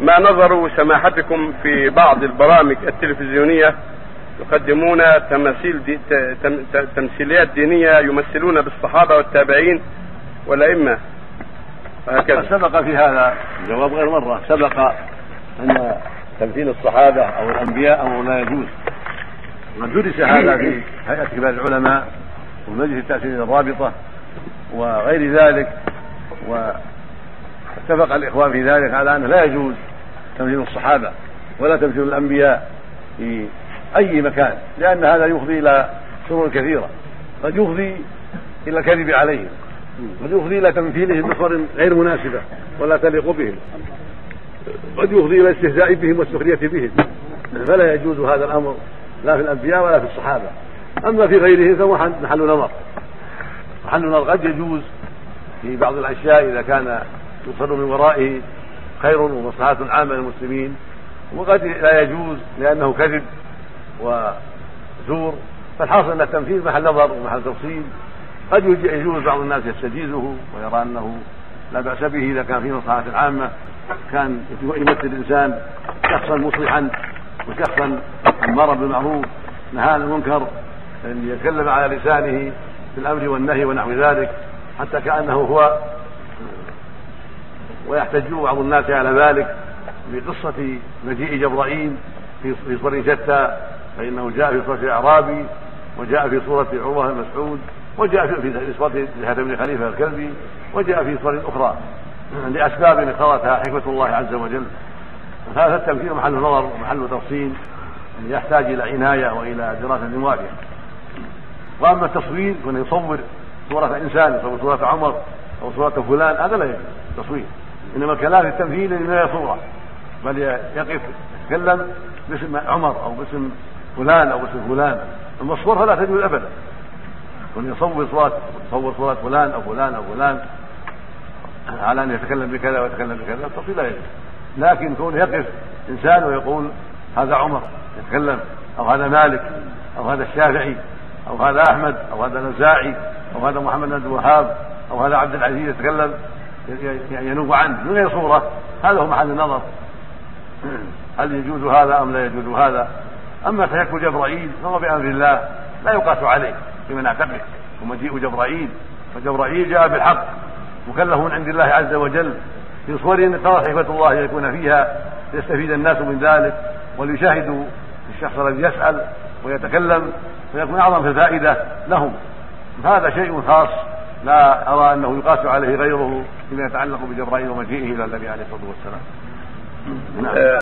ما نظر سماحتكم في بعض البرامج التلفزيونية يقدمون تماثيل دي تم تمثيليات دينية يمثلون بالصحابة والتابعين والأئمة. هكذا. سبق في هذا جواب غير مرة. سبق أن تمثيل الصحابة أو الأنبياء أمر لا يجوز. وقد درس هذا في هيئة كبار العلماء ومجلس التأسيس الرابطة وغير ذلك. واتفق الإخوان في ذلك على أنه لا يجوز تمثيل الصحابة ولا تمثيل الأنبياء في أي مكان لأن هذا يفضي إلى شرور كثيرة قد يفضي إلى الكذب عليهم قد يفضي إلى تمثيلهم بصور غير مناسبة ولا تليق بهم قد يفضي إلى الاستهزاء بهم والسخرية بهم فلا يجوز هذا الأمر لا في الأنبياء ولا في الصحابة. أما في غيرهم فهو محل نظر. محل نظر قد يجوز في بعض الأشياء إذا كان يوصل من ورائه خير ومصلحة عامة للمسلمين وقد لا يجوز لأنه كذب وزور فالحاصل أن التمثيل محل نظر ومحل تفصيل. قد يجوز بعض الناس يستجيزه ويرى أنه لا بأس به إذا كان في مصلحة عامة كان يمثل الإنسان شخصا مصلحا وشخصا أمارا بالمعروف نهى عن المنكر أن يتكلم على لسانه في الأمر والنهي ونحو ذلك حتى كأنه هو ويحتج بعض الناس على ذلك بقصة مجيء جبرائيل في صور شتى فإنه جاء في صورة الأعرابي وجاء في صورة عروة بن مسعود وجاء في صورة زهير بن خليفة الكلبي وجاء في صور أخرى لأسباب اقتضتها حكمة الله عز وجل. هذا التمثيل محل نظر ومحل تفصيل يحتاج إلى عناية وإلى دراسة وافية وأما التصوير كون يصور صورة إنسان يصور صورة عمر أو صورة فلان هذا لا يجوز تصوير. إنما الكلام التمثيل لا صورة بل يقف يتكلم باسم عمر أو باسم فلان أو باسم فلان. أما الصور فلا تجوز أبدا. كون يصور صورة يصور صورة فلان أو فلان أو فلان. على أن يتكلم بكذا ويتكلم بكذا التصوير لا يجوز. لكن كونه يقف إنسان ويقول هذا عمر يتكلم أو هذا مالك أو هذا الشافعي أو هذا أحمد أو هذا النزاعي أو هذا محمد بن الوهاب أو هذا عبد العزيز يتكلم ينوب عنه من غير صورة. هذا هو محل النظر. هل يجوز هذا أم لا يجوز هذا؟ أما تشكل جبرائيل فهو بأمر الله لا يقاس عليه فيما نعتقد ومجيء جبرائيل فجبرائيل جاء بالحق مكلف من عند الله عز وجل في صور اقتضت حكمة الله يكون فيها ليستفيد الناس من ذلك وليشاهدوا الشخص الذي يسأل ويتكلم فيكون أعظم في الفائدة لهم. هذا شيء خاص. لا أرى أنه يقاس عليه غيره فيما يتعلق بجبرائيل ومجيئه إلى النبي عليه الصلاة والسلام. نعم.